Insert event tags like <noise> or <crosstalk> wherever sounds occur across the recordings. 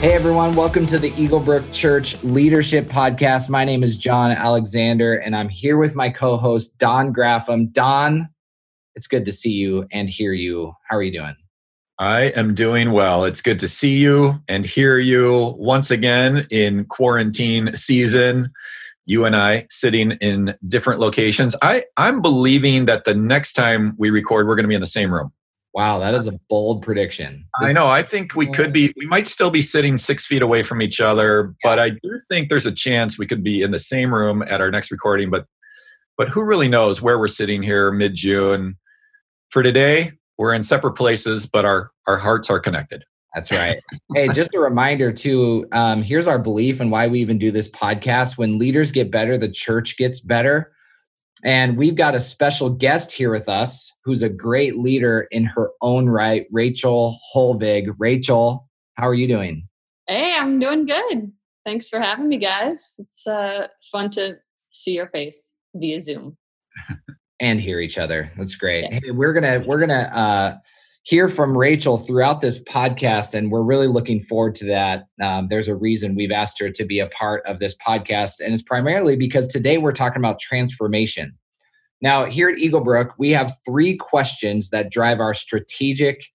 Hey everyone, welcome to the Eagle Brook Church Leadership Podcast. My name is John Alexander, and I'm here with my co host, Don Graffam. Don, it's good to see you and hear you. How are you doing? I am doing well. It's good to see you and hear you once again in quarantine season. You and I sitting in different locations. I, I'm believing that the next time we record, we're going to be in the same room. Wow, that is a bold prediction. I know. I think we could be, we might still be sitting six feet away from each other, but I do think there's a chance we could be in the same room at our next recording. But, but who really knows where we're sitting here mid June? For today, we're in separate places, but our our hearts are connected. That's right. hey, just a reminder too. Um, here's our belief and why we even do this podcast. When leaders get better, the church gets better. And we've got a special guest here with us who's a great leader in her own right, Rachel Holvig. Rachel, how are you doing? Hey, I'm doing good. Thanks for having me, guys. It's uh, fun to see your face via Zoom <laughs> and hear each other. That's great. Hey, we're gonna we're gonna uh, hear from Rachel throughout this podcast, and we're really looking forward to that. Um, there's a reason we've asked her to be a part of this podcast, and it's primarily because today we're talking about transformation. Now, here at Eagle Brook, we have three questions that drive our strategic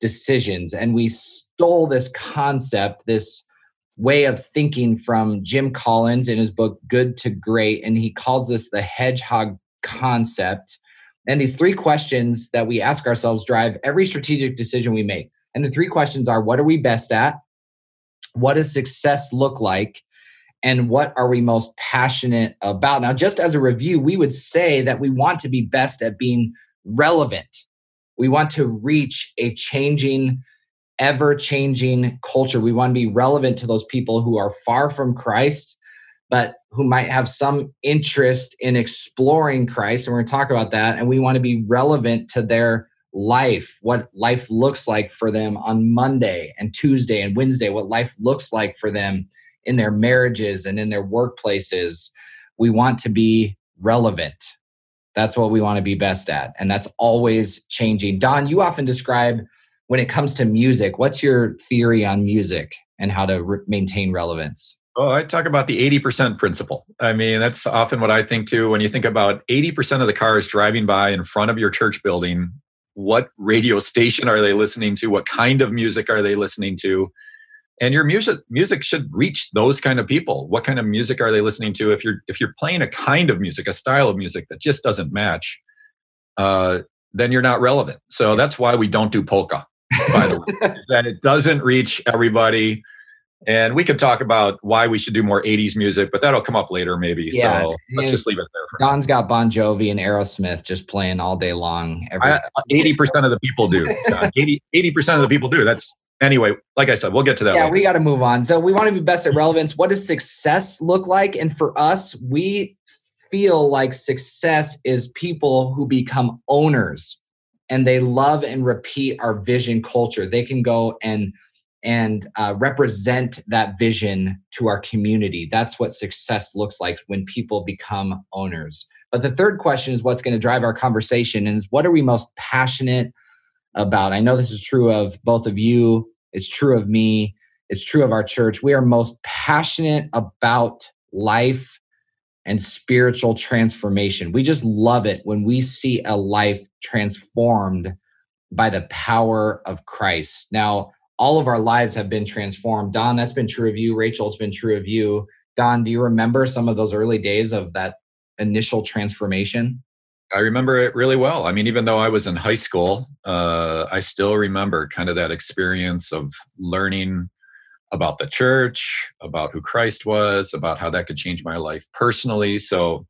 decisions, and we stole this concept, this way of thinking from Jim Collins in his book Good to Great, and he calls this the hedgehog concept. And these three questions that we ask ourselves drive every strategic decision we make. And the three questions are what are we best at? What does success look like? And what are we most passionate about? Now, just as a review, we would say that we want to be best at being relevant. We want to reach a changing, ever changing culture. We want to be relevant to those people who are far from Christ but who might have some interest in exploring Christ. And we're going to talk about that. And we want to be relevant to their life, what life looks like for them on Monday and Tuesday and Wednesday, what life looks like for them in their marriages and in their workplaces. We want to be relevant. That's what we want to be best at. And that's always changing. Don, you often describe when it comes to music, what's your theory on music and how to re- maintain relevance? Oh, I talk about the 80% principle. I mean, that's often what I think too. When you think about 80% of the cars driving by in front of your church building, what radio station are they listening to? What kind of music are they listening to? And your music music should reach those kind of people. What kind of music are they listening to? If you're if you're playing a kind of music, a style of music that just doesn't match, uh, then you're not relevant. So that's why we don't do polka. By the way, that it doesn't reach everybody and we could talk about why we should do more 80s music, but that'll come up later maybe. Yeah. So let's just leave it there for Don's now. got Bon Jovi and Aerosmith just playing all day long. Every- I, uh, 80% of the people do. <laughs> 80, 80% of the people do. That's anyway, like I said, we'll get to that. Yeah, later. we got to move on. So we want to be best at relevance. What does success look like? And for us, we feel like success is people who become owners and they love and repeat our vision culture. They can go and and uh, represent that vision to our community. That's what success looks like when people become owners. But the third question is what's going to drive our conversation is what are we most passionate about? I know this is true of both of you, it's true of me, it's true of our church. We are most passionate about life and spiritual transformation. We just love it when we see a life transformed by the power of Christ. Now, all of our lives have been transformed. Don, that's been true of you. Rachel, it's been true of you. Don, do you remember some of those early days of that initial transformation? I remember it really well. I mean, even though I was in high school, uh, I still remember kind of that experience of learning about the church, about who Christ was, about how that could change my life personally. So,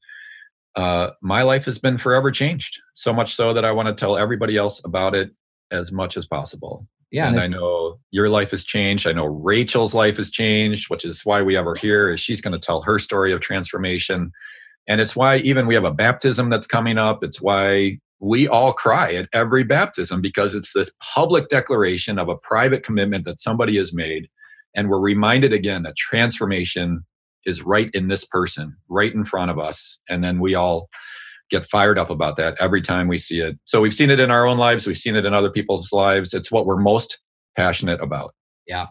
uh, my life has been forever changed, so much so that I want to tell everybody else about it as much as possible. Yeah, and, and I know your life has changed. I know Rachel's life has changed, which is why we have her here. Is she's going to tell her story of transformation, and it's why even we have a baptism that's coming up. It's why we all cry at every baptism because it's this public declaration of a private commitment that somebody has made, and we're reminded again that transformation is right in this person, right in front of us, and then we all get fired up about that every time we see it. So we've seen it in our own lives, we've seen it in other people's lives. It's what we're most passionate about. Yeah.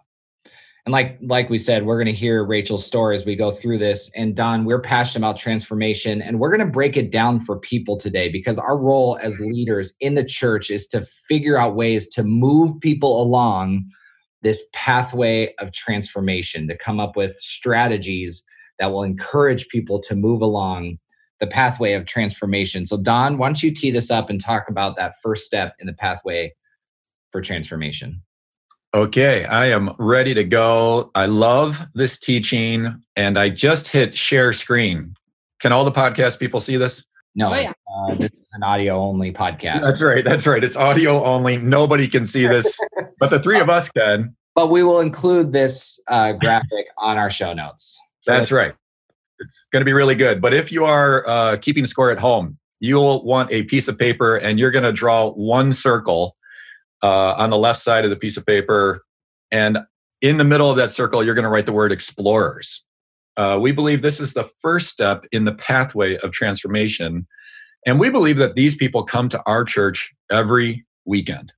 And like like we said, we're going to hear Rachel's story as we go through this. And Don, we're passionate about transformation, and we're going to break it down for people today because our role as leaders in the church is to figure out ways to move people along this pathway of transformation, to come up with strategies that will encourage people to move along the pathway of transformation. So, Don, why don't you tee this up and talk about that first step in the pathway for transformation? Okay, I am ready to go. I love this teaching and I just hit share screen. Can all the podcast people see this? No, oh, yeah. uh, this is an audio only podcast. That's right. That's right. It's audio only. Nobody can see this, <laughs> but the three of us can. But we will include this uh, graphic on our show notes. That's right. It's going to be really good. But if you are uh, keeping score at home, you'll want a piece of paper and you're going to draw one circle uh, on the left side of the piece of paper. And in the middle of that circle, you're going to write the word explorers. Uh, we believe this is the first step in the pathway of transformation. And we believe that these people come to our church every weekend.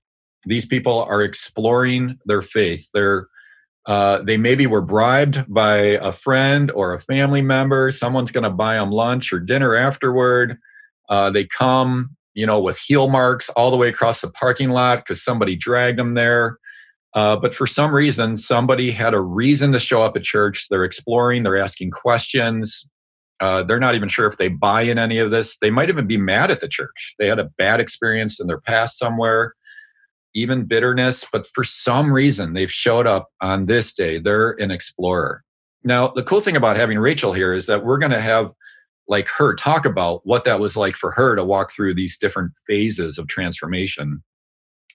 These people are exploring their faith. They're uh, they maybe were bribed by a friend or a family member. Someone's going to buy them lunch or dinner afterward. Uh, they come, you know, with heel marks all the way across the parking lot because somebody dragged them there. Uh, but for some reason, somebody had a reason to show up at church. They're exploring, they're asking questions. Uh, they're not even sure if they buy in any of this. They might even be mad at the church. They had a bad experience in their past somewhere even bitterness, but for some reason they've showed up on this day. They're an explorer. Now, the cool thing about having Rachel here is that we're going to have like her talk about what that was like for her to walk through these different phases of transformation.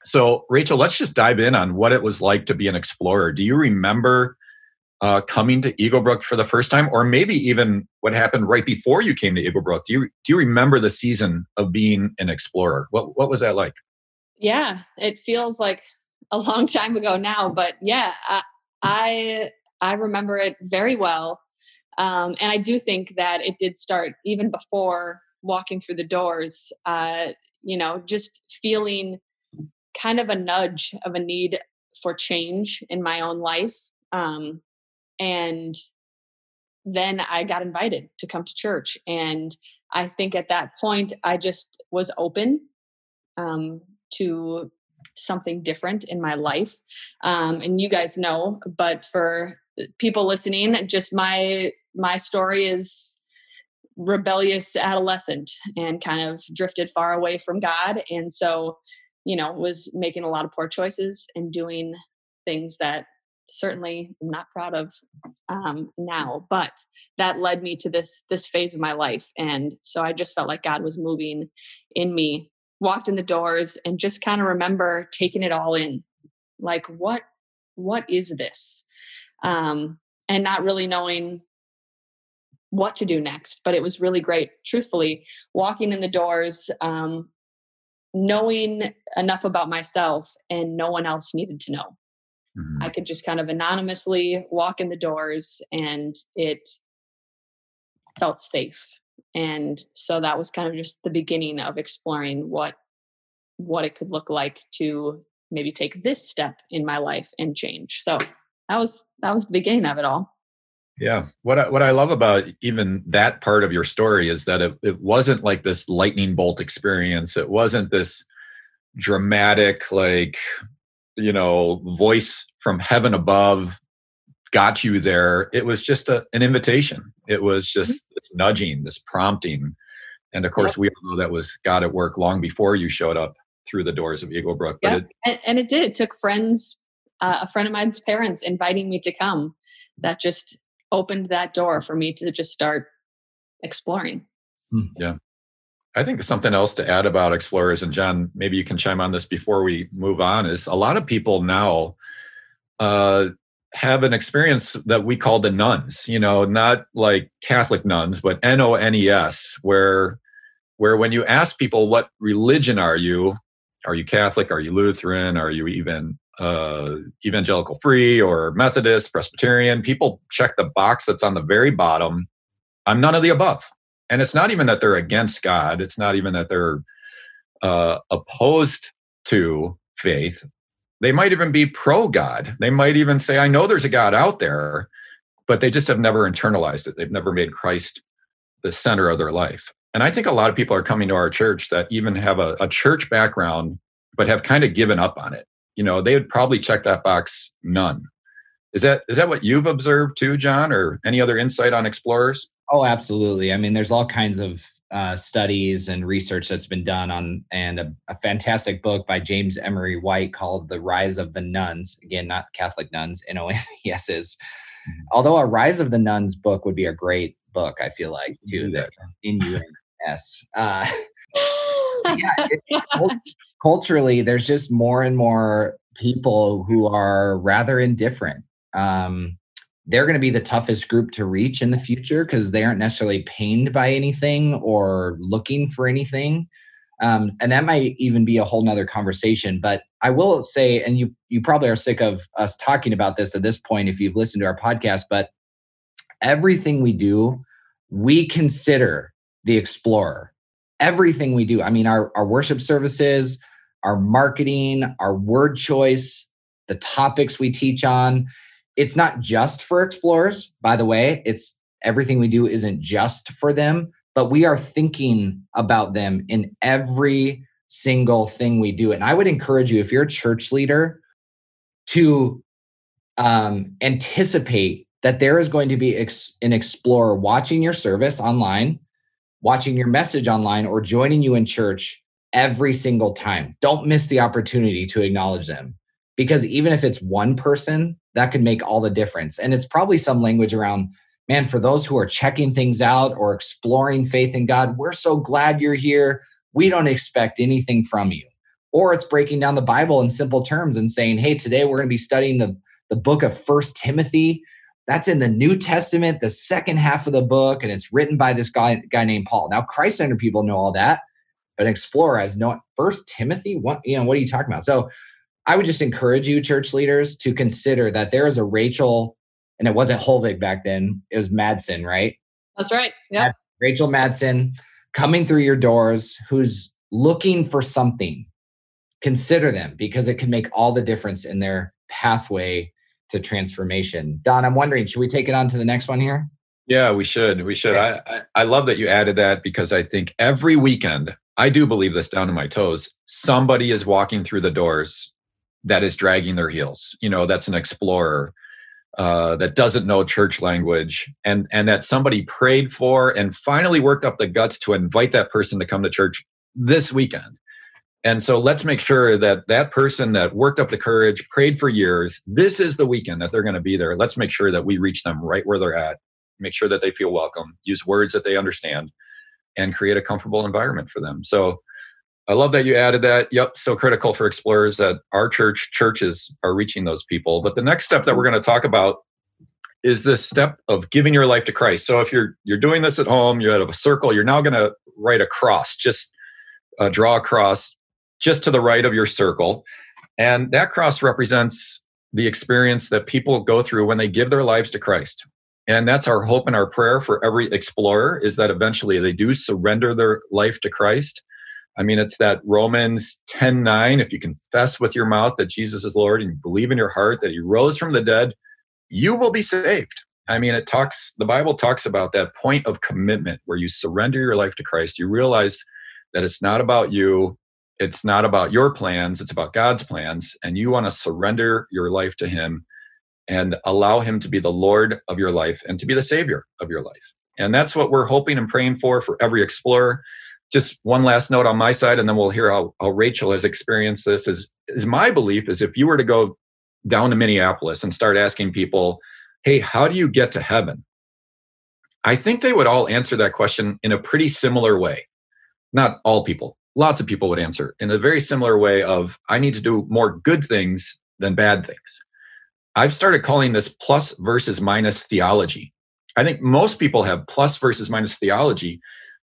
So, Rachel, let's just dive in on what it was like to be an explorer. Do you remember uh, coming to Eagle Brook for the first time, or maybe even what happened right before you came to Eagle Brook? Do you do you remember the season of being an explorer? What what was that like? Yeah it feels like a long time ago now but yeah i i, I remember it very well um, and i do think that it did start even before walking through the doors uh, you know just feeling kind of a nudge of a need for change in my own life um, and then I got invited to come to church. And I think at that point, I just was open um, to something different in my life. Um, and you guys know, but for people listening, just my my story is rebellious adolescent and kind of drifted far away from God. And so, you know, was making a lot of poor choices and doing things that certainly I'm not proud of um, now, but that led me to this this phase of my life, and so I just felt like God was moving in me walked in the doors and just kind of remember taking it all in. Like what what is this? Um and not really knowing what to do next but it was really great. Truthfully walking in the doors um knowing enough about myself and no one else needed to know. Mm-hmm. i could just kind of anonymously walk in the doors and it felt safe and so that was kind of just the beginning of exploring what what it could look like to maybe take this step in my life and change. So that was that was the beginning of it all. Yeah. What I, what I love about even that part of your story is that it, it wasn't like this lightning bolt experience. It wasn't this dramatic like you know voice from heaven above got you there it was just a, an invitation. It was mm-hmm. just this nudging this prompting. And of course we all know that was god at work long before you showed up through the doors of eagle brook but it, and, and, it did. It took friends uh, a friend of mine's parents inviting me to come. That just opened that door for me to just start exploring. Hmm. yeah. I think something else to add about explorers, and John, maybe you can chime on this before we move on, is a lot of people now uh, have an experience that we call the nones you know, not like Catholic nuns, but N O N E S, where where when you ask people what religion are you, are you Catholic, are you Lutheran, are you even uh, evangelical free or Methodist, Presbyterian, people check the box that's on the very bottom. I'm none of the above. And it's not even that they're against God. It's not even that they're uh, opposed to faith they might even be pro God. They might even say, I know there's a God out there, but they just have never internalized it. They've never made Christ the center of their life. And I think a lot of people are coming to our church that even have a, a church background, but have kind of given up on it. You know, they would probably check that box none. Is that is that what you've observed too, John, or any other insight on explorers? Oh, absolutely. I mean, there's all kinds of uh, studies and research that's been done on, and a, a, fantastic book by James Emery White called "The Rise of the Nones. Again, not Catholic nuns, N O N E S is. Mm-hmm. Although a Rise of the Nuns book would be a great book, I feel like too. That in U N S. Uh, <laughs> yeah, it, culturally, there's just more and more people who are rather indifferent. Um, they're going to be the toughest group to reach in the future because they aren't necessarily pained by anything or looking for anything. Um, and that might even be a whole nother conversation. But I will say, and you you probably are sick of us talking about this at this point if you've listened to our podcast, but everything we do, we consider the explorer. Everything we do. I mean, our, our worship services, our marketing, our word choice, the topics we teach on it's not just for explorers, by the way. It's everything we do isn't just for them, but we are thinking about them in every single thing we do. And I would encourage you, if you're a church leader, to um, anticipate that there is going to be ex- an explorer watching your service online, watching your message online, or joining you in church every single time. Don't miss the opportunity to acknowledge them because even if it's one person, that could make all the difference. And it's probably some language around, man, for those who are checking things out or exploring faith in God, we're so glad you're here. We don't expect anything from you. Or it's breaking down the Bible in simple terms and saying, hey, today we're going to be studying the, the book of First Timothy. That's in the New Testament, the second half of the book, and it's written by this guy, guy named Paul. Now, Christ Center people know all that, but Explorer has no First Timothy. What you know? What are you talking about? So I would just encourage you, church leaders, to consider that there is a Rachel, and it wasn't Holvig back then, it was Madsen, right? That's right. Yeah. Rachel Madsen coming through your doors who's looking for something. Consider them because it can make all the difference in their pathway to transformation. Don, I'm wondering, should we take it on to the next one here? Yeah, we should. We should. I, I, I love that you added that because I think every weekend, I do believe this down to my toes. Somebody is walking through the doors that is dragging their heels. You know, that's an explorer uh, that doesn't know church language, and and that somebody prayed for and finally worked up the guts to invite that person to come to church this weekend. And so let's make sure that that person that worked up the courage, prayed for years, this is the weekend that they're going to be there. Let's make sure that we reach them right where they're at, make sure that they feel welcome, use words that they understand, and create a comfortable environment for them. So I love that you added that. Yep, so critical for explorers that our church churches are reaching those people. But the next step that we're going to talk about is this step of giving your life to Christ. So if you're you're doing this at home, you're at a circle, you're now going to write a cross, just uh, draw a cross just to the right of your circle. And that cross represents the experience that people go through when they give their lives to Christ. And that's our hope and our prayer for every explorer is that eventually they do surrender their life to Christ I mean, it's that Romans 10 9. If you confess with your mouth that Jesus is Lord and you believe in your heart that he rose from the dead, you will be saved. I mean, it talks, the Bible talks about that point of commitment where you surrender your life to Christ. You realize that it's not about you, it's not about your plans, it's about God's plans. And you want to surrender your life to Him and allow Him to be the Lord of your life and to be the Savior of your life. And that's what we're hoping and praying for for every explorer just one last note on my side, and then we'll hear how, how Rachel has experienced this. Is is my belief is if you were to go down to Minneapolis and start asking people, "Hey, how do you get to heaven?" I think they would all answer that question in a pretty similar way. Not all people, lots of people would answer in a very similar way of, "I need to do more good things than bad things." I've started calling this plus versus minus theology. I think most people have plus versus minus theology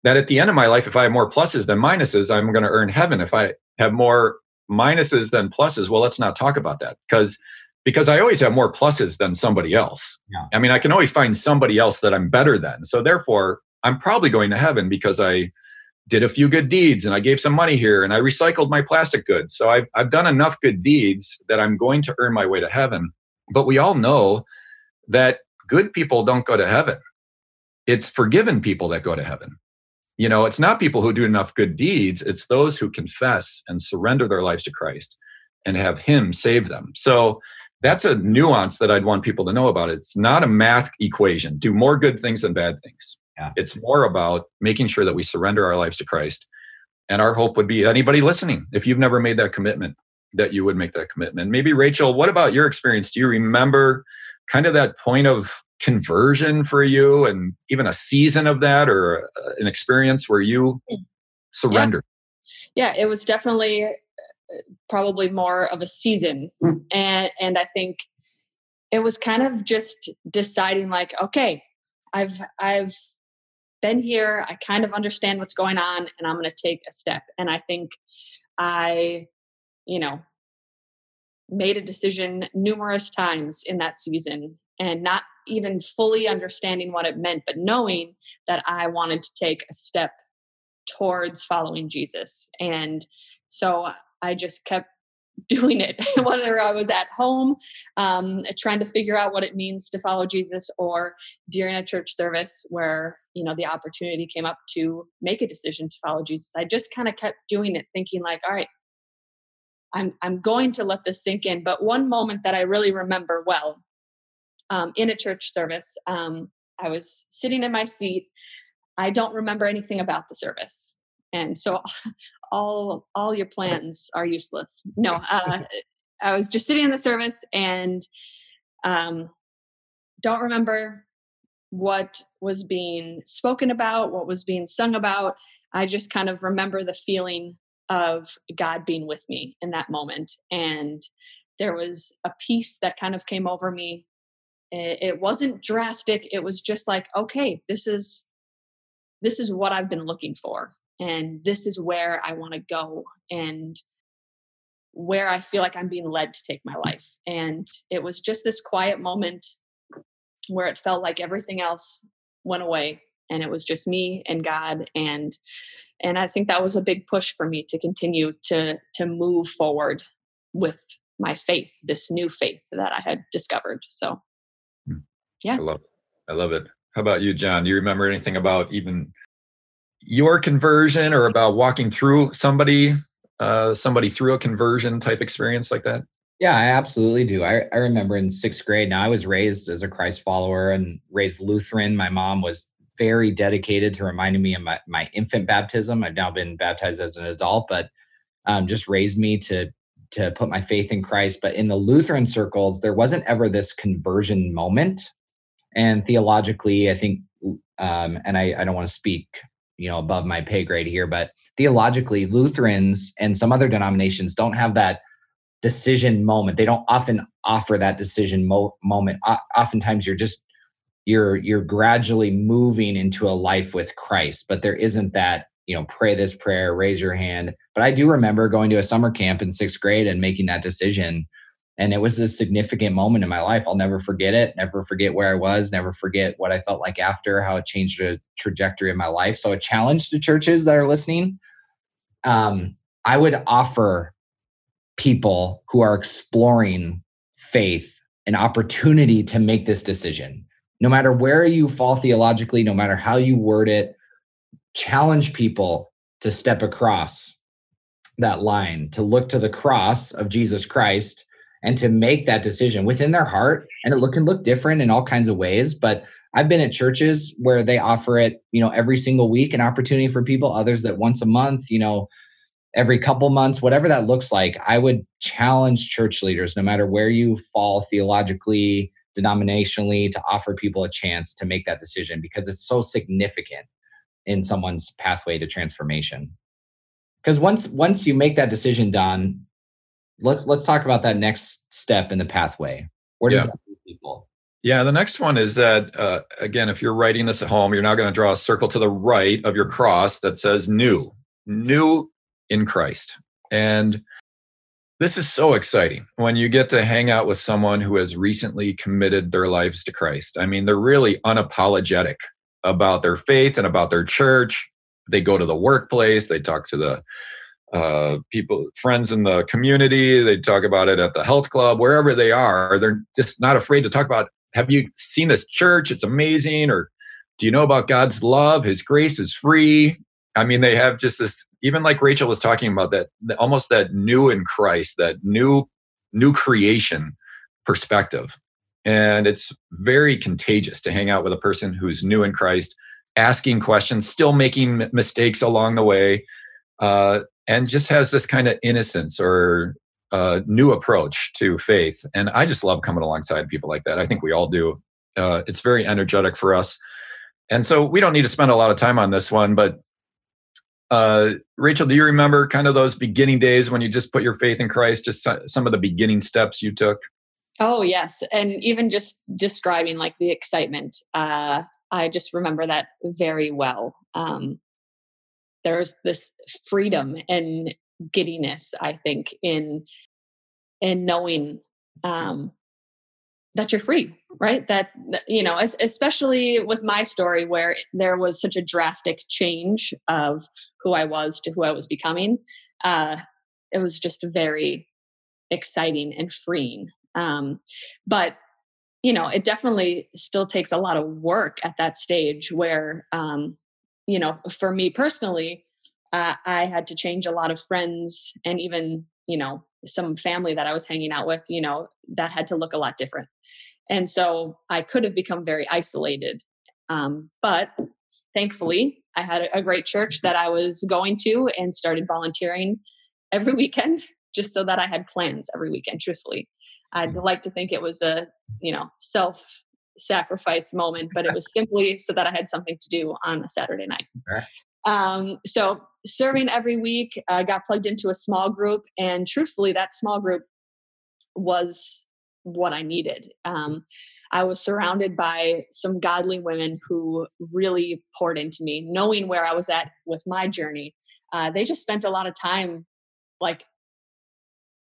that at the end of my life, if I have more pluses than minuses, I'm going to earn heaven. If I have more minuses than pluses, well, let's not talk about that because because I always have more pluses than somebody else. Yeah. I mean, I can always find somebody else that I'm better than. So therefore, I'm probably going to heaven because I did a few good deeds and I gave some money here and I recycled my plastic goods. So I've, I've done enough good deeds that I'm going to earn my way to heaven. But we all know that good people don't go to heaven. It's forgiven people that go to heaven. You know, it's not people who do enough good deeds, it's those who confess and surrender their lives to Christ and have Him save them. So that's a nuance that I'd want people to know about. It's not a math equation do more good things than bad things. Yeah. It's more about making sure that we surrender our lives to Christ. And our hope would be anybody listening, if you've never made that commitment, that you would make that commitment. Maybe, Rachel, what about your experience? Do you remember kind of that point of conversion for you and even a season of that or uh, an experience where you surrendered? Yeah, yeah it was definitely uh, probably more of a season. Mm. And, and I think it was kind of just deciding like, okay, I've, I've been here. I kind of understand what's going on and I'm going to take a step. And I think I, you know, made a decision numerous times in that season and not even fully understanding what it meant, but knowing that I wanted to take a step towards following Jesus. And so I just kept <laughs> doing it, <laughs> whether I was at home um, trying to figure out what it means to follow Jesus or during a church service where, you know, the opportunity came up to make a decision to follow Jesus. I just kind of kept doing it, thinking like, all right, I'm, I'm going to let this sink in. But one moment that I really remember well um, in a church service, um, I was sitting in my seat. I don't remember anything about the service. And so <laughs> all all your plans are useless. No, <laughs> uh, I was just sitting in the service and um, don't remember what was being spoken about, what was being sung about. I just kind of remember the feeling of God being with me in that moment. And there was a peace that kind of came over me. Eh, it wasn't drastic. It was just like, okay, this is this is what I've been looking for and this is where I want to go and where I feel like I'm being led to take my life. And it was just this quiet moment where it felt like everything else went away and it was just me and God and and I think that was a big push for me to continue to to move forward with my faith, this new faith that I had discovered. So. Yeah. I love it. I love it. How about you, John? Do you remember anything about even your conversion or about walking through somebody uh, somebody through a conversion type experience like that? Yeah, I absolutely do. I, I remember in sixth grade. Now I was raised as a Christ follower and raised Lutheran. My mom was very dedicated to reminding me of my, my infant baptism. I've now been baptized as an adult, but um, just raised me to to put my faith in Christ. But in the Lutheran circles, there wasn't ever this conversion moment. And theologically, I think, um, and I, I don't want to speak you know above my pay grade here but theologically lutherans and some other denominations don't have that decision moment. They don't often offer that decision mo- moment. O- oftentimes you're just you're you're gradually moving into a life with christ but there isn't that you know pray this prayer raise your hand. But i do remember going to a summer camp in sixth grade and making that decision and it was a significant moment in my life. I'll never forget it never forget where i was never forget what i felt like after how it changed the trajectory of my life. So a challenge to churches that are listening um, i would offer people who are exploring faith an opportunity to make this decision. No matter where you fall theologically no matter how you word it challenge people to step across that line to look to the cross of jesus christ and to make that decision within their heart and it look can look different in all kinds of ways but i've been at churches where they offer it you know every single week an opportunity for people others that once a month you know every couple months whatever that looks like i would challenge church leaders no matter where you fall theologically denominationally to offer people a chance to make that decision because it's so significant in someone's pathway to transformation. Because once once you make that decision don let's let's talk about that next step in the pathway. Where does yeah. that lead people? Yeah, the next one is that uh, again, if you're writing this at home, you're now going to draw a circle to the right of your cross that says "new," new in Christ, and this is so exciting when you get to hang out with someone who has recently committed their lives to Christ. I mean, they're really unapologetic about their faith and about their church. they go to the workplace, they talk to the uh, people, friends in the community, they talk about it at the health club, wherever they are. They're just not afraid to talk about. Have you seen this church? It's amazing. Or do you know about God's love? His grace is free. I mean, they have just this, even like Rachel was talking about that, almost that new in Christ, that new, new creation perspective. And it's very contagious to hang out with a person who's new in Christ, asking questions, still making mistakes along the way, uh, and just has this kind of innocence or uh, new approach to faith. And I just love coming alongside people like that. I think we all do. Uh, it's very energetic for us. And so we don't need to spend a lot of time on this one, but uh, Rachel, do you remember kind of those beginning days when you just put your faith in Christ, just some of the beginning steps you took? Oh, yes. And even just describing like the excitement, uh, I just remember that very well. Um, there's this freedom and giddiness, I think, in in knowing um, that you're free right? That you know especially with my story where there was such a drastic change of who i was to who i was becoming uh it was just very exciting and freeing um but you know it definitely still takes a lot of work at that stage where um you know for me personally uh, i had to change a lot of friends and even you know some family that I was hanging out with, you know, that had to look a lot different. And so I could have become very isolated. Um, but thankfully, I had a great church that I was going to and started volunteering every <laughs> weekend just so that I had plans every weekend, truthfully. I'd like to think it was a, you know, self sacrifice moment, but it was simply so that I had something to do on a Saturday night. Um, so serving every week, uh, got plugged into a small group, and truthfully, that small group was what I needed. Um, I was surrounded by some godly women who really poured into me, knowing where I was at with my journey. Uh, they just spent a lot of time, like,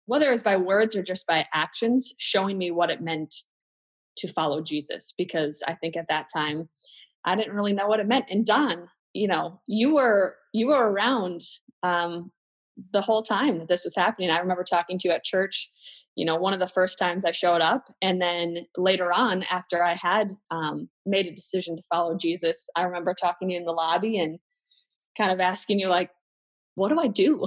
whether it was by words or just by actions, showing me what it meant to follow Jesus. Because I think at that time, I didn't really know what it meant. And Don, you know, you were you were around um, the whole time that this was happening. I remember talking to you at church, you know, one of the first times I showed up. And then later on, after I had um, made a decision to follow Jesus, I remember talking to you in the lobby and kind of asking you, like, what do I do?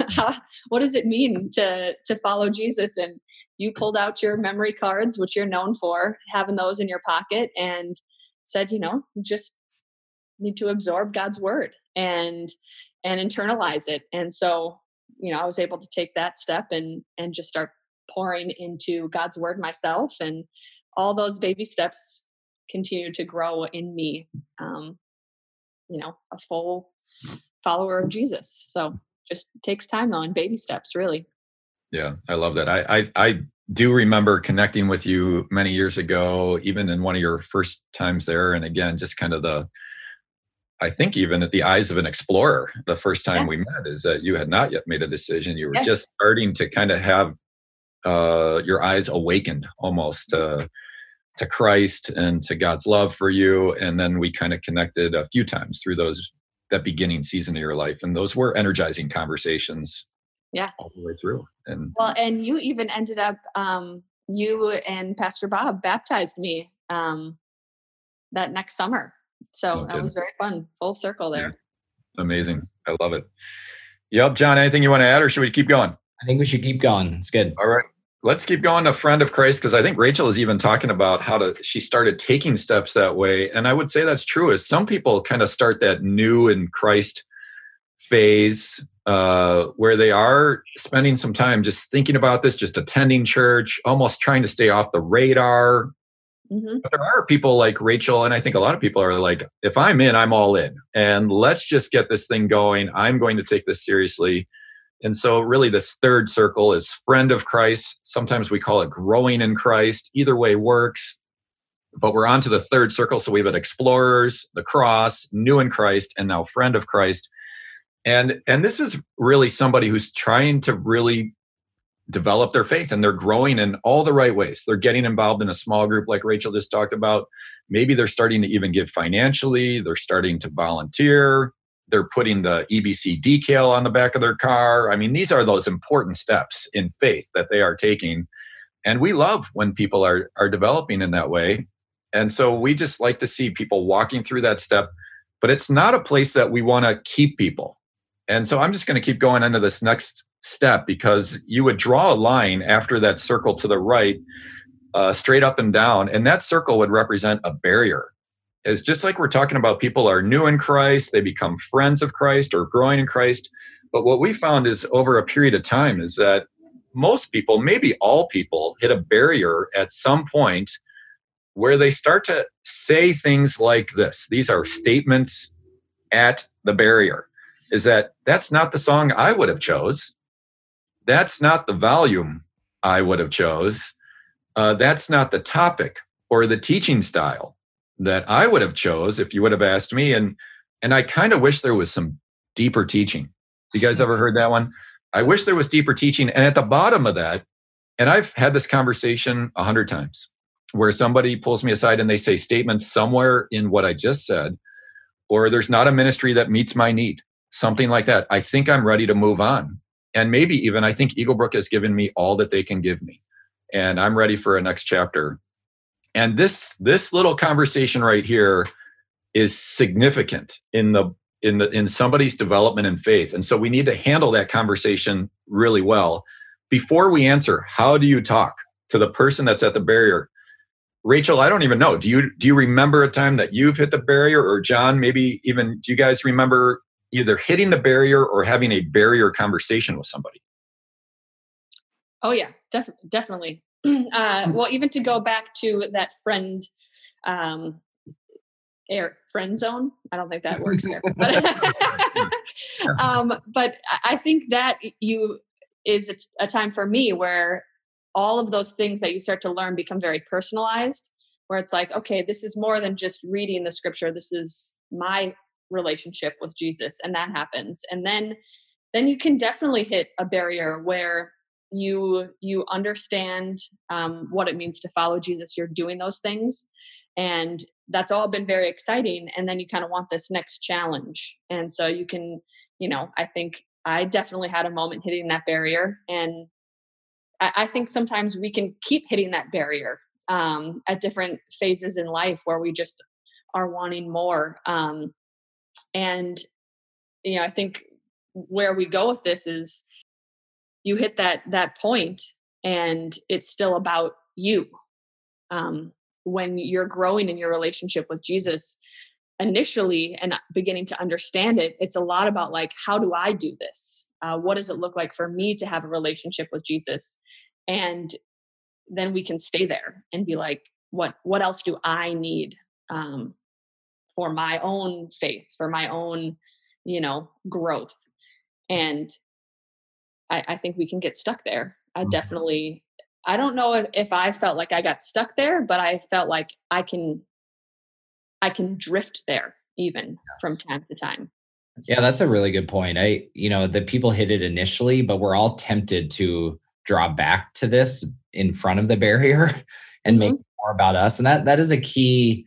<laughs> what does it mean to to follow Jesus? And you pulled out your memory cards, which you're known for, having those in your pocket, and said, you know, you just need to absorb God's word and and internalize it. And so, you know, I was able to take that step and and just start pouring into God's word myself and all those baby steps continue to grow in me. Um, you know, a full follower of Jesus. So just takes time though and baby steps really. Yeah, I love that. I, I I do remember connecting with you many years ago, even in one of your first times there. And again, just kind of the I think even at the eyes of an explorer, the first time yeah. we met is that you had not yet made a decision. You were yes. just starting to kind of have uh, your eyes awakened almost to, to Christ and to God's love for you. And then we kind of connected a few times through those that beginning season of your life, and those were energizing conversations. Yeah, all the way through. And well, and you even ended up um, you and Pastor Bob baptized me um, that next summer so no that was very fun. Full circle there. Yeah. Amazing. I love it. Yep. John, anything you want to add or should we keep going? I think we should keep going. It's good. All right. Let's keep going to friend of Christ because I think Rachel is even talking about how to she started taking steps that way. And I would say that's true is some people kind of start that new in Christ phase uh, where they are spending some time just thinking about this, just attending church, almost trying to stay off the radar, Mm-hmm. But there are people like Rachel, and I think a lot of people are like, if I'm in, I'm all in. And let's just get this thing going. I'm going to take this seriously. And so, really, this third circle is friend of Christ. Sometimes we call it growing in Christ. Either way works. But we're on to the third circle. So, we've got explorers, the cross, new in Christ, and now friend of Christ. And, and this is really somebody who's trying to really develop their faith and they're growing in all the right ways. They're getting involved in a small group like Rachel just talked about. Maybe they're starting to even give financially, they're starting to volunteer, they're putting the EBC decal on the back of their car. I mean, these are those important steps in faith that they are taking. And we love when people are, are developing in that way. And so we just like to see people walking through that step, but it's not a place that we want to keep people. And so I'm just going to keep going into this next step because you would draw a line after that circle to the right, uh, straight up and down, and that circle would represent a barrier. It's just like we're talking about people are new in Christ, they become friends of Christ or growing in Christ. But what we found is over a period of time is that most people, maybe all people, hit a barrier at some point where they start to say things like this. These are statements at the barrier. Is that that's not the song I would have chose that's not the volume I would have chose. Uh, that's not the topic or the teaching style that I would have chose if you would have asked me. And and I kind of wish there was some deeper teaching. You guys ever heard that one? I wish there was deeper teaching. And at the bottom of that, and I've had this conversation a hundred times, where somebody pulls me aside and they say statements somewhere in what I just said, or there's not a ministry that meets my need, something like that. I think I'm ready to move on and maybe even I think Eagle Brook has given me all that they can give me, and I'm ready for a next chapter. And this this little conversation right here is significant in the in the in somebody's development in faith, and so we need to handle that conversation really well before we answer. How do you talk to the person that's at the barrier? Rachel, I don't even know. Do you do you remember a time that you've hit the barrier, or John? Maybe even do you guys remember either hitting the barrier or having a barrier conversation with somebody. Oh yeah, def- definitely. <clears throat> Uh, well, even to go back to that friend, um, air friend zone. I don't think that works there, but, <laughs> um, but I think that you is a time for me where all of those things that you start to learn become very personalized. Where it's like, okay, this is more than just reading the scripture. This is my relationship with Jesus and that happens. And then then you can definitely hit a barrier where you you understand um, what it means to follow Jesus. You're doing those things and that's all been very exciting and then you kind of want this next challenge. And so you can you know I think I definitely had a moment hitting that barrier and I, I think sometimes we can keep hitting that barrier um, at different phases in life where we just are wanting more um, and you know i think where we go with this is you hit that that point and it's still about you. Um, when you're growing in your relationship with jesus initially and beginning to understand it it's a lot about like how do i do this? Uh, what does it look like for me to have a relationship with jesus? And then we can stay there and be like what what else do i need? Um, for my own faith, for my own, you know, growth. And I, I think we can get stuck there. I mm-hmm. definitely, I don't know if, if I felt like I got stuck there, but I felt like I can, I can drift there even yes. from time to time. Yeah, that's a really good point. I, you know, the people hit it initially, but we're all tempted to draw back to this in front of the barrier <laughs> and mm-hmm. make more about us. And that that is a key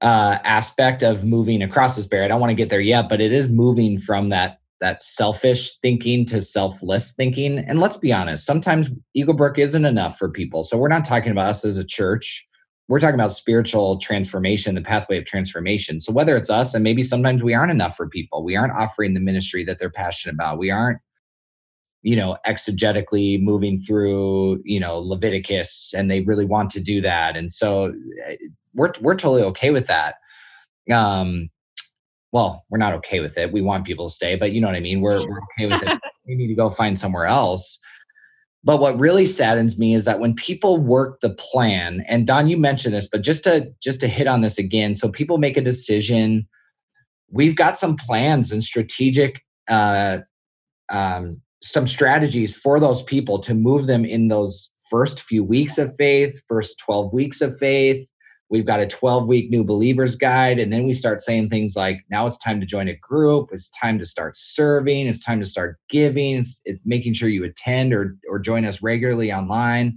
uh, aspect of moving across this barrier. I don't want to get there yet, but it is moving from that that selfish thinking to selfless thinking. And let's be honest, sometimes Eagle Brook isn't enough for people. So we're not talking about us as a church. We're talking about spiritual transformation, the pathway of transformation. So whether it's us and maybe sometimes we aren't enough for people, we aren't offering the ministry that they're passionate about. We aren't you know exegetically moving through you know leviticus and they really want to do that and so eh, we're we're totally okay with that. Um, well, we're not okay with it. We want people to stay, but you know what I mean. We're, we're okay with it. we need to go find somewhere else. But what really saddens me is that when people work the plan, and Don, you mentioned this, but just to just to hit on this again, so people make a decision. We've got some plans and strategic, uh, um, some strategies for those people to move them in those first few weeks of faith, first twelve weeks of faith, We've got a 12 week new believers guide. And then we start saying things like, now it's time to join a group. It's time to start serving. It's time to start giving. It's, it's making sure you attend or, or join us regularly online.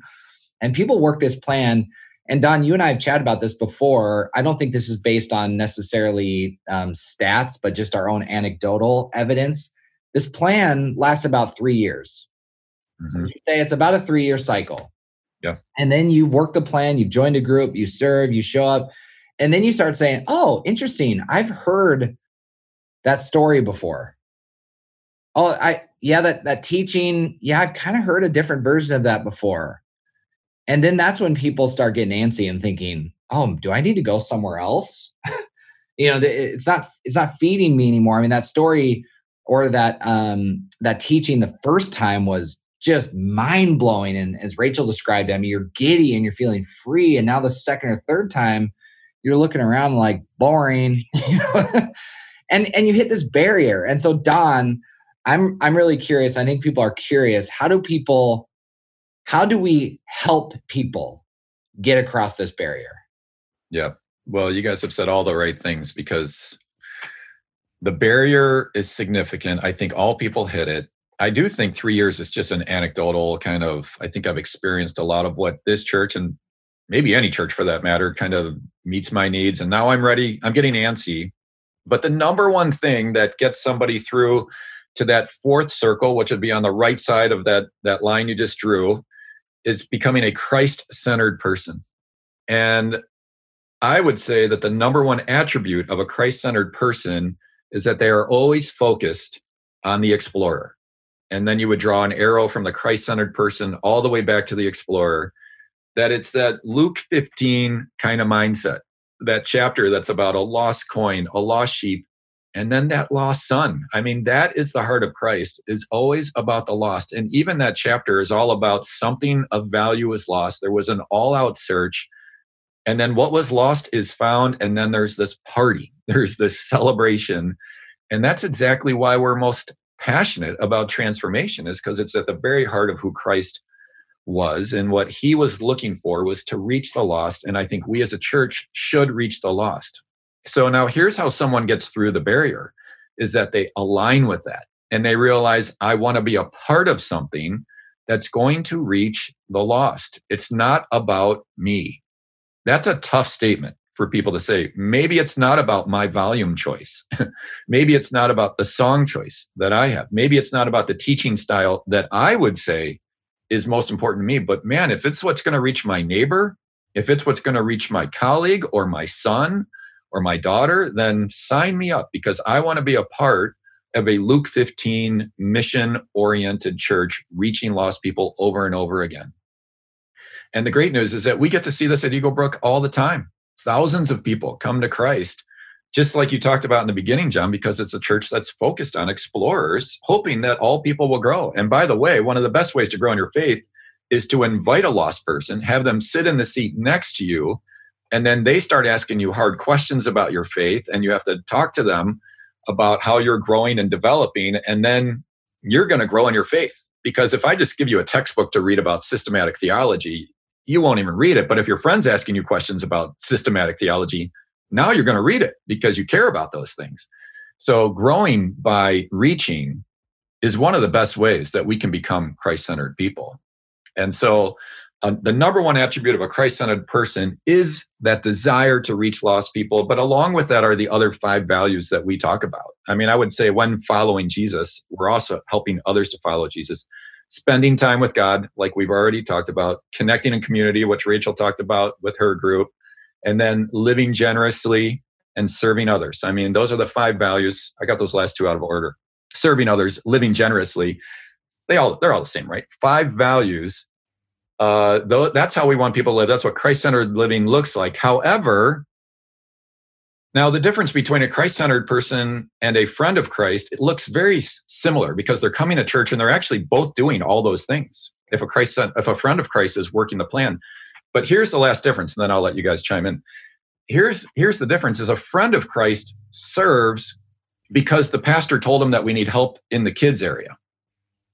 And people work this plan and Don, you and I have chatted about this before. I don't think this is based on necessarily um, stats, but just our own anecdotal evidence. This plan lasts about three years. Mm-hmm. say it's about a three year cycle. Yeah. And then you've worked the plan, you've joined a group, you serve, you show up, and then you start saying, Oh, interesting. I've heard that story before. Oh, I yeah, that that teaching, yeah, I've kind of heard a different version of that before. And then that's when people start getting antsy and thinking, "Oh, do I need to go somewhere else?" <laughs> you know, it's not it's not feeding me anymore. I mean, that story or that um that teaching the first time was just mind blowing. And as Rachel described, I mean, you're giddy and you're feeling free. And now the second or third time, you're looking around like boring, <laughs> and and you hit this barrier. And so, Don, I'm I'm really curious. I think people are curious. How do people? How do we help people get across this barrier? Yeah. Well, you guys have said all the right things because the barrier is significant. I think all people hit it. I do think three years is just an anecdotal kind of. I think I've experienced a lot of what this church and maybe any church for that matter kind of meets my needs. And now I'm ready. I'm getting antsy. But the number one thing that gets somebody through to that fourth circle, which would be on the right side of that, that line you just drew, is becoming a Christ centered person. And I would say that the number one attribute of a Christ centered person is that they are always focused on the explorer and then you would draw an arrow from the Christ centered person all the way back to the explorer. That it's that Luke 15 kind of mindset, that chapter that's about a lost coin, a lost sheep, and then that lost son. I mean, that is the heart of Christ, is always about the lost. And even that chapter is all about something of value is lost. There was an all out search. And then what was lost is found. And then there's this party, <laughs> there's this celebration. And that's exactly why we're most passionate about transformation is because it's at the very heart of who Christ was and what he was looking for was to reach the lost and i think we as a church should reach the lost. So now here's how someone gets through the barrier is that they align with that and they realize i want to be a part of something that's going to reach the lost. It's not about me. That's a tough statement for people to say maybe it's not about my volume choice. <laughs> Maybe it's not about the song choice that i have. Maybe it's not about the teaching style that i would say is most important to me. But man if it's what's going to reach my neighbor if it's what's going to reach my colleague or my son or my daughter then sign me up because i want to be a part of a luke 15 mission oriented church reaching lost people over and over again. And the great news is that we get to see this at eagle brook all the time thousands of people come to Christ, just like you talked about in the beginning, John, because it's a church that's focused on explorers, hoping that all people will grow. And by the way, one of the best ways to grow in your faith is to invite a lost person, have them sit in the seat next to you, and then they start asking you hard questions about your faith, and you have to talk to them about how you're growing and developing, and then you're going to grow in your faith. Because if I just give you a textbook to read about systematic theology, you won't even read it. But if your friend's asking you questions about systematic theology, now you're going to read it because you care about those things. So growing by reaching is one of the best ways that we can become Christ centered people. And so uh, the number one attribute of a Christ centered person is that desire to reach lost people. But along with that are the other five values that we talk about. I mean, I would say when following Jesus, we're also helping others to follow Jesus spending time with God, like we've already talked about, connecting in community, which Rachel talked about with her group, and then living generously and serving others. I mean, those are the five values. I got those last two out of order. Serving others, living generously. They all they're all the same, right? Five values. Uh, that's how we want people to live. That's what Christ-centered living looks like. However, now, the difference between a Christ centered person and a friend of Christ, it looks very similar because they're coming to church and they're actually both doing all those things. If a Christ, if a friend of Christ is working the plan. But here's the last difference, and then I'll let you guys chime in. Here's, here's the difference is a friend of Christ serves because the pastor told him that we need help in the kids area.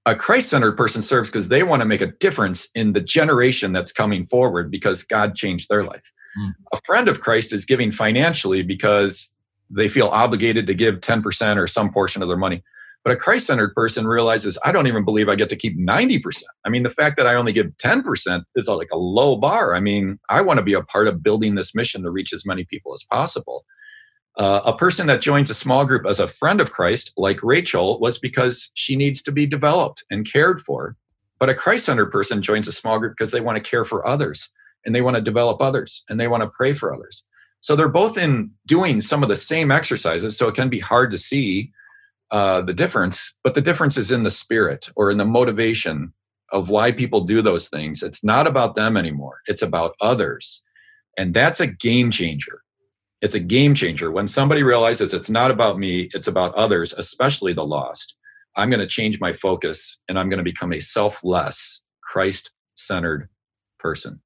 A Christ centered person serves because they want to make a difference in the generation that's coming forward because God changed their life. Mm. A friend of Christ is giving financially because they feel obligated to give 10% or some portion of their money. But a Christ centered person realizes, I don't even believe I get to keep 90%. I mean, the fact that I only give 10% is like a low bar. I mean, I want to be a part of building this mission to reach as many people as possible. Uh, a person that joins a small group as a friend of Christ, like Rachel, was because she needs to be developed and cared for. But a Christ centered person joins a small group because they want to care for others and they want to develop others and they want to pray for others. So they're both in doing some of the same exercises. So it can be hard to see uh, the difference, but the difference is in the spirit or in the motivation of why people do those things. It's not about them anymore, it's about others. And that's a game changer. It's a game changer. When somebody realizes it's not about me, it's about others, especially the lost, I'm going to change my focus and I'm going to become a selfless, Christ centered person.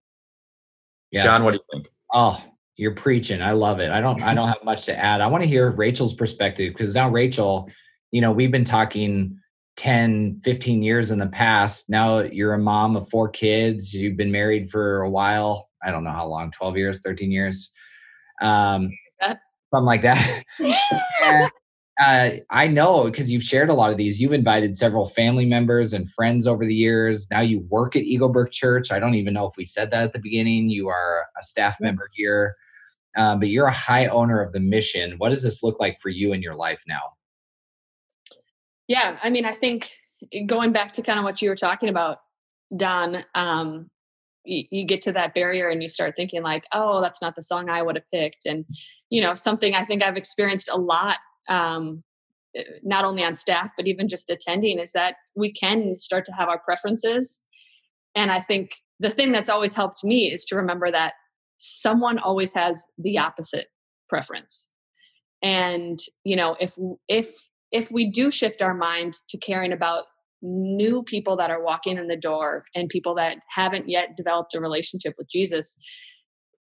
Yes. John, what do you think? Oh, you're preaching. I love it. I don't I don't have much to add. I want to hear Rachel's perspective because now Rachel, you know, we've been talking 10, 15 years in the past. Now you're a mom of four kids. You've been married for a while. I don't know how long, 12 years, 13 years. Um something like that. <laughs> uh, I know because you've shared a lot of these. You've invited several family members and friends over the years. Now you work at Eagle Brook Church. I don't even know if we said that at the beginning. You are a staff member here um, but you're a high owner of the mission. What does this look like for you in your life now? Yeah, I mean, I think eh, going back to kind of what you were talking about, Don, um, you, you, get to that barrier and you start thinking like, oh, that's not the song I would have picked, and you know, something I think I've experienced a lot, um, eh, not only on staff but even just attending, is that we can start to have our preferences, and I think the thing that's always helped me is to remember that someone always has the opposite preference. And you know if if if we do shift our mind to caring about new people that are walking in the door and people that haven't yet developed a relationship with Jesus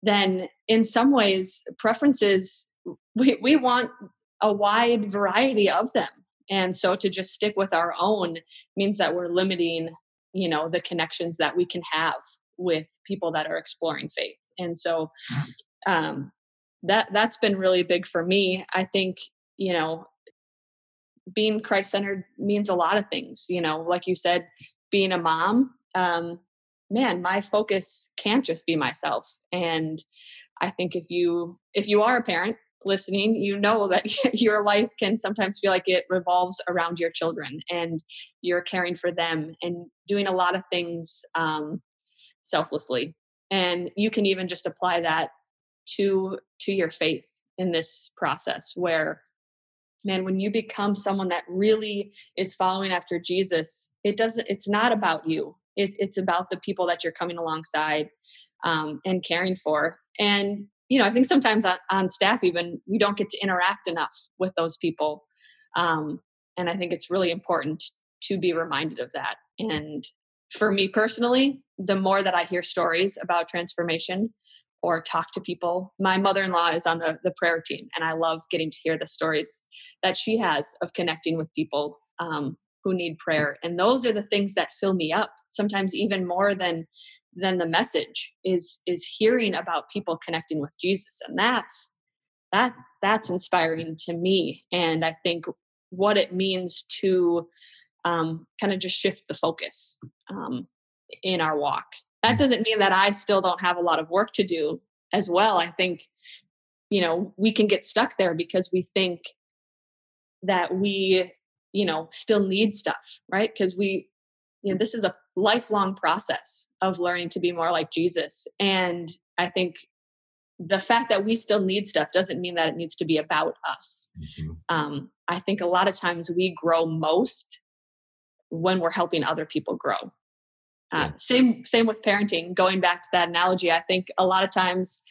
then in some ways preferences we, we want a wide variety of them. And so to just stick with our own means that we're limiting you know the connections that we can have with people that are exploring faith. And so um, that that's been really big for me. I think you know being christ centered means a lot of things you know like you said being a mom um, man my focus can't just be myself. And i think if you if you are a parent listening you know that <laughs> your life can sometimes feel like it revolves around your children and you're caring for them and doing a lot of things um, selflessly. And you can even just apply that to to your faith in this process where man when you become someone that really is following after jesus it doesn't it's not about you. It, it's about the people that you're coming alongside um, and caring for. And you know i think sometimes on, on, staff even we don't get to interact enough with those people. Um, and i think it's really important to be reminded of that. And for me personally, the more that I hear stories about transformation or talk to people, my mother in law is on the, the prayer team, and I love getting to hear the stories that she has of connecting with people um, who need prayer. And those are the things that fill me up, sometimes even more than than the message is is hearing about people connecting with Jesus and that's that that's inspiring to me and I think what it means to um, kind of just shift the focus um, in our walk. That mm. doesn't mean that I still don't have a lot of work to do as well. I think, you know, we can get stuck there because we think that we, you know, still need stuff, right? Because we, you know, this is a lifelong process of learning to be more like Jesus. And I think the fact that we still need stuff doesn't mean that it needs to be about us. Mm-hmm. Um, I think a lot of times we grow most when we're helping other people grow. Uh, same same with parenting. Going back to that analogy, I think a lot of times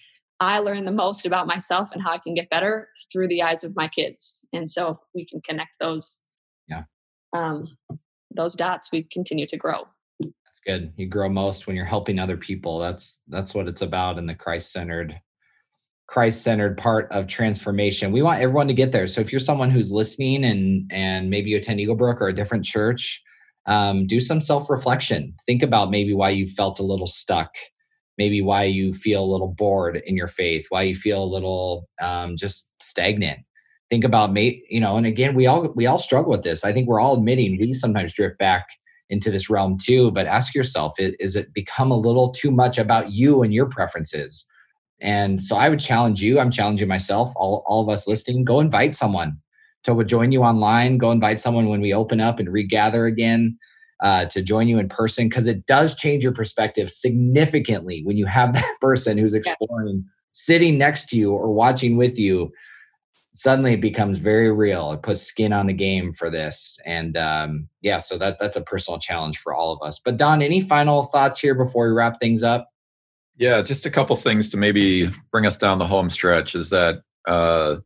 I learn the most about myself and how I can get better through the eyes of my kids. And so if we can connect those, um, those dots, we continue to grow. That's good. You grow most when you're helping other people. That's that's what it's about in the Christ centered Christ centered part of transformation. We want everyone to get there. So if you're someone who's listening and and maybe you attend Eagle Brook or a different church, um, do some self reflection. Think about maybe why you felt a little stuck, maybe why you feel a little bored in your faith, why you feel a little um, just stagnant. Think about mate you know and again we all we all struggle with this. I think we're all admitting we sometimes drift back into this realm too but ask yourself is it become a little too much about you and your preferences? And so i would challenge you i'm challenging myself all, all of us listening go invite someone to join you online go invite someone when we open up and regather again uh, to join you in person because it does change your perspective significantly when you have <laughs> that person who's exploring yeah. sitting next to you or watching with you suddenly it becomes very real. It puts skin on the game for this, and um, yeah, so that that's a personal challenge for all of us. But Don, any final thoughts here before we wrap things up? Yeah, just a couple things to maybe bring us down the home stretch. Is that uh,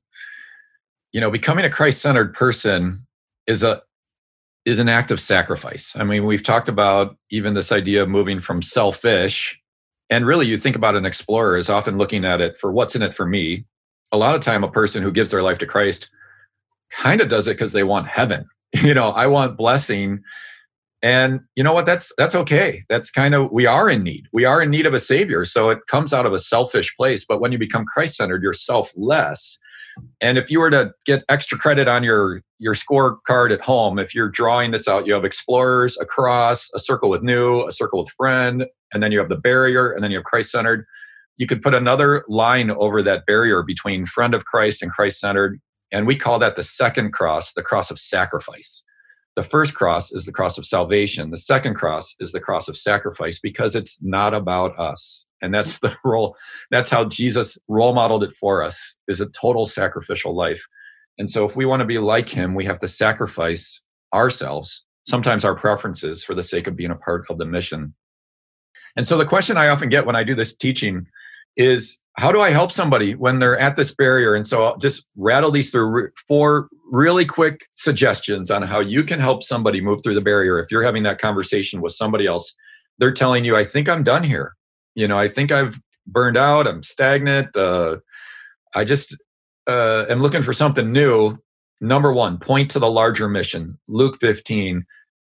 you know becoming a Christ-centered person is a is an act of sacrifice. I mean, we've talked about even this idea of moving from selfish, and really, you think about an explorer is often looking at it for what's in it for me a lot of time a person who gives their life to Christ kind of does it because they want heaven. <laughs> You know, I want blessing. And you know what? That's that's okay. That's kind of we are in need. We are in need of a savior. So it comes out of a selfish place. But when you become Christ-centered, you're selfless. And if you were to get extra credit on your your scorecard at home, if you're drawing this out, you have explorers, a cross, a circle with new, a circle with friend, and then you have the barrier, and then you have Christ-centered you could put another line over that barrier between friend of Christ and Christ centered. And we call that the second cross, the cross of sacrifice. The first cross is the cross of salvation. The second cross is the cross of sacrifice because it's not about us. And that's the <laughs> role, that's how Jesus role modeled it for us, is a total sacrificial life. And so if we want to be like him, we have to sacrifice ourselves, sometimes our preferences for the sake of being a part of the mission. And so the question I often get when I do this teaching is how do I help somebody when they're at this barrier? And so I'll just rattle these through four really quick suggestions on how you can help somebody move through the barrier. If you're having that conversation with somebody else, they're telling you, I think I'm done here. You know, I think I've burned out, I'm stagnant. Uh, I just uh, am looking for something new. Number one, point to the larger mission. Luke 15,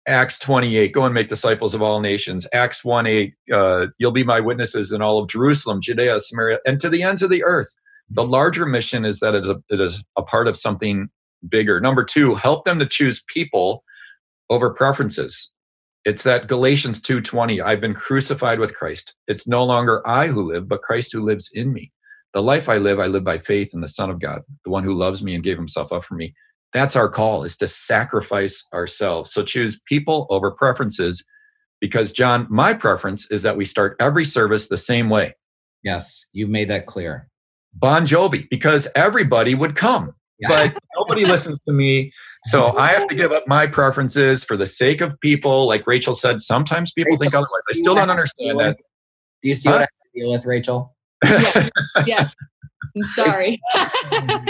Acts 28, go and make disciples of all nations. Acts 1 8, uh, you'll be my witnesses in all of Jerusalem, Judea, Samaria, and to the ends of the earth. The larger mission is that it is a, it is a part of something bigger. Number two, help them to choose people over preferences. It's that Galatians 2:20, I've been crucified with Christ. It's no longer I who live, but Christ who lives in me. The life I live, I live by faith in the Son of God, the one who loves me and gave himself up for me that's our call is to sacrifice ourselves. So choose people over preferences because john my preference is that we start every service the same way. Yes you've made that clear. Bon jovi because everybody would come yeah. but nobody <laughs> listens to me. So i have to give up my preferences for the sake of people. Like rachel said sometimes people rachel, think otherwise. I still don't understand that. Do you see huh? what i have to deal with rachel? Yes, yes. i'm <laughs> sorry. yeah, <laughs> yeah.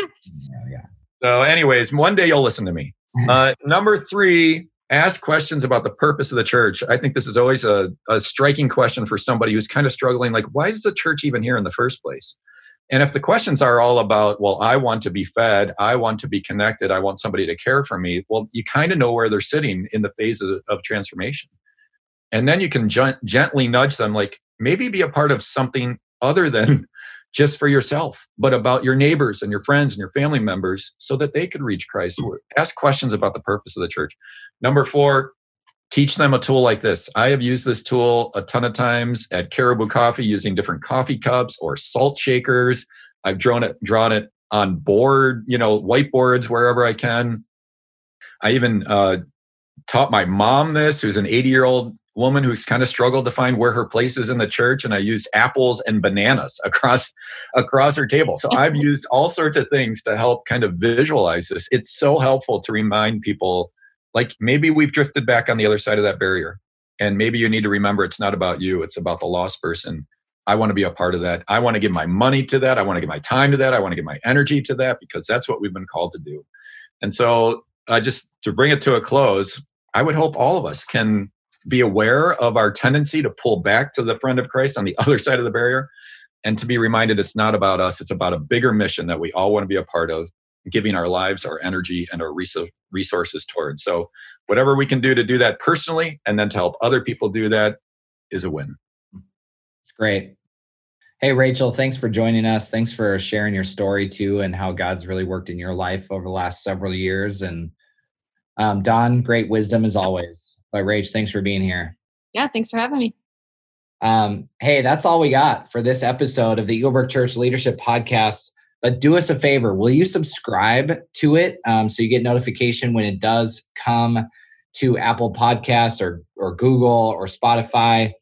So, anyways, one day you'll listen to me. <laughs> Uh, number three, ask questions about the purpose of the church. I think this is always a, a striking question for somebody who's kind of struggling like, why is the church even here in the first place? And if the questions are all about, well, I want to be fed, I want to be connected, I want somebody to care for me, well, you kind of know where they're sitting in the phase of, of transformation. And then you can gently nudge them, like maybe be a part of something other than just for yourself, but about your neighbors and your friends and your family members so that they could reach Christ. Ask questions about the purpose of the church. Number four, teach them a tool like this. I have used this tool a ton of times at Caribou Coffee using different coffee cups or salt shakers. I've drawn it, drawn it on board, you know, whiteboards wherever I can. I even uh, taught my mom this, who's an 80 year old woman who's kind of struggled to find where her place is in the church and i used apples and bananas <laughs> across across her table. So i've <laughs> used all sorts of things to help kind of visualize this. It's so helpful to remind people like maybe we've drifted back on the other side of that barrier and maybe you need to remember it's not about you it's about the lost person. I want to be a part of that. I want to give my money to that. I want to give my time to that. I want to give my energy to that because that's what we've been called to do. And so uh, just to bring it to a close i would hope all of us can be aware of our tendency to pull back to the friend of Christ on the <laughs> other side of the barrier and to be reminded it's not about us, it's about a bigger mission that we all want to be a part of, giving our lives, our energy, and our resources towards. So, whatever we can do to do that personally and then to help other people do that is a win. It's great. Hey, Rachel, thanks for joining us. Thanks for sharing your story too and how God's really worked in your life over the last several years. And um, Don, great wisdom as always. But Rage, thanks for being here. Yeah, thanks for having me. Um, hey, that's all we got for this episode of the Eagle Brook Church Leadership Podcast. But do us a favor, will you subscribe to it um, so you get notification when it does come to Apple Podcasts or or Google or Spotify?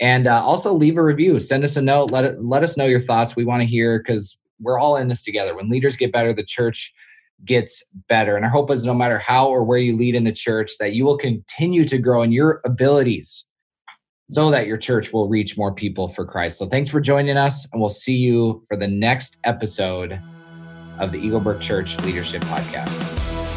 And uh, also leave a review. Send us a note. Let it, let us know your thoughts. We want to hear because we're all in this together. When leaders get better, the church gets better. And our hope is no matter how or where you lead in the church, that you will continue to grow in your abilities so that your church will reach more people for Christ. So thanks for joining us, and we'll see you for the next episode of the Eagle Brook Church Leadership Podcast.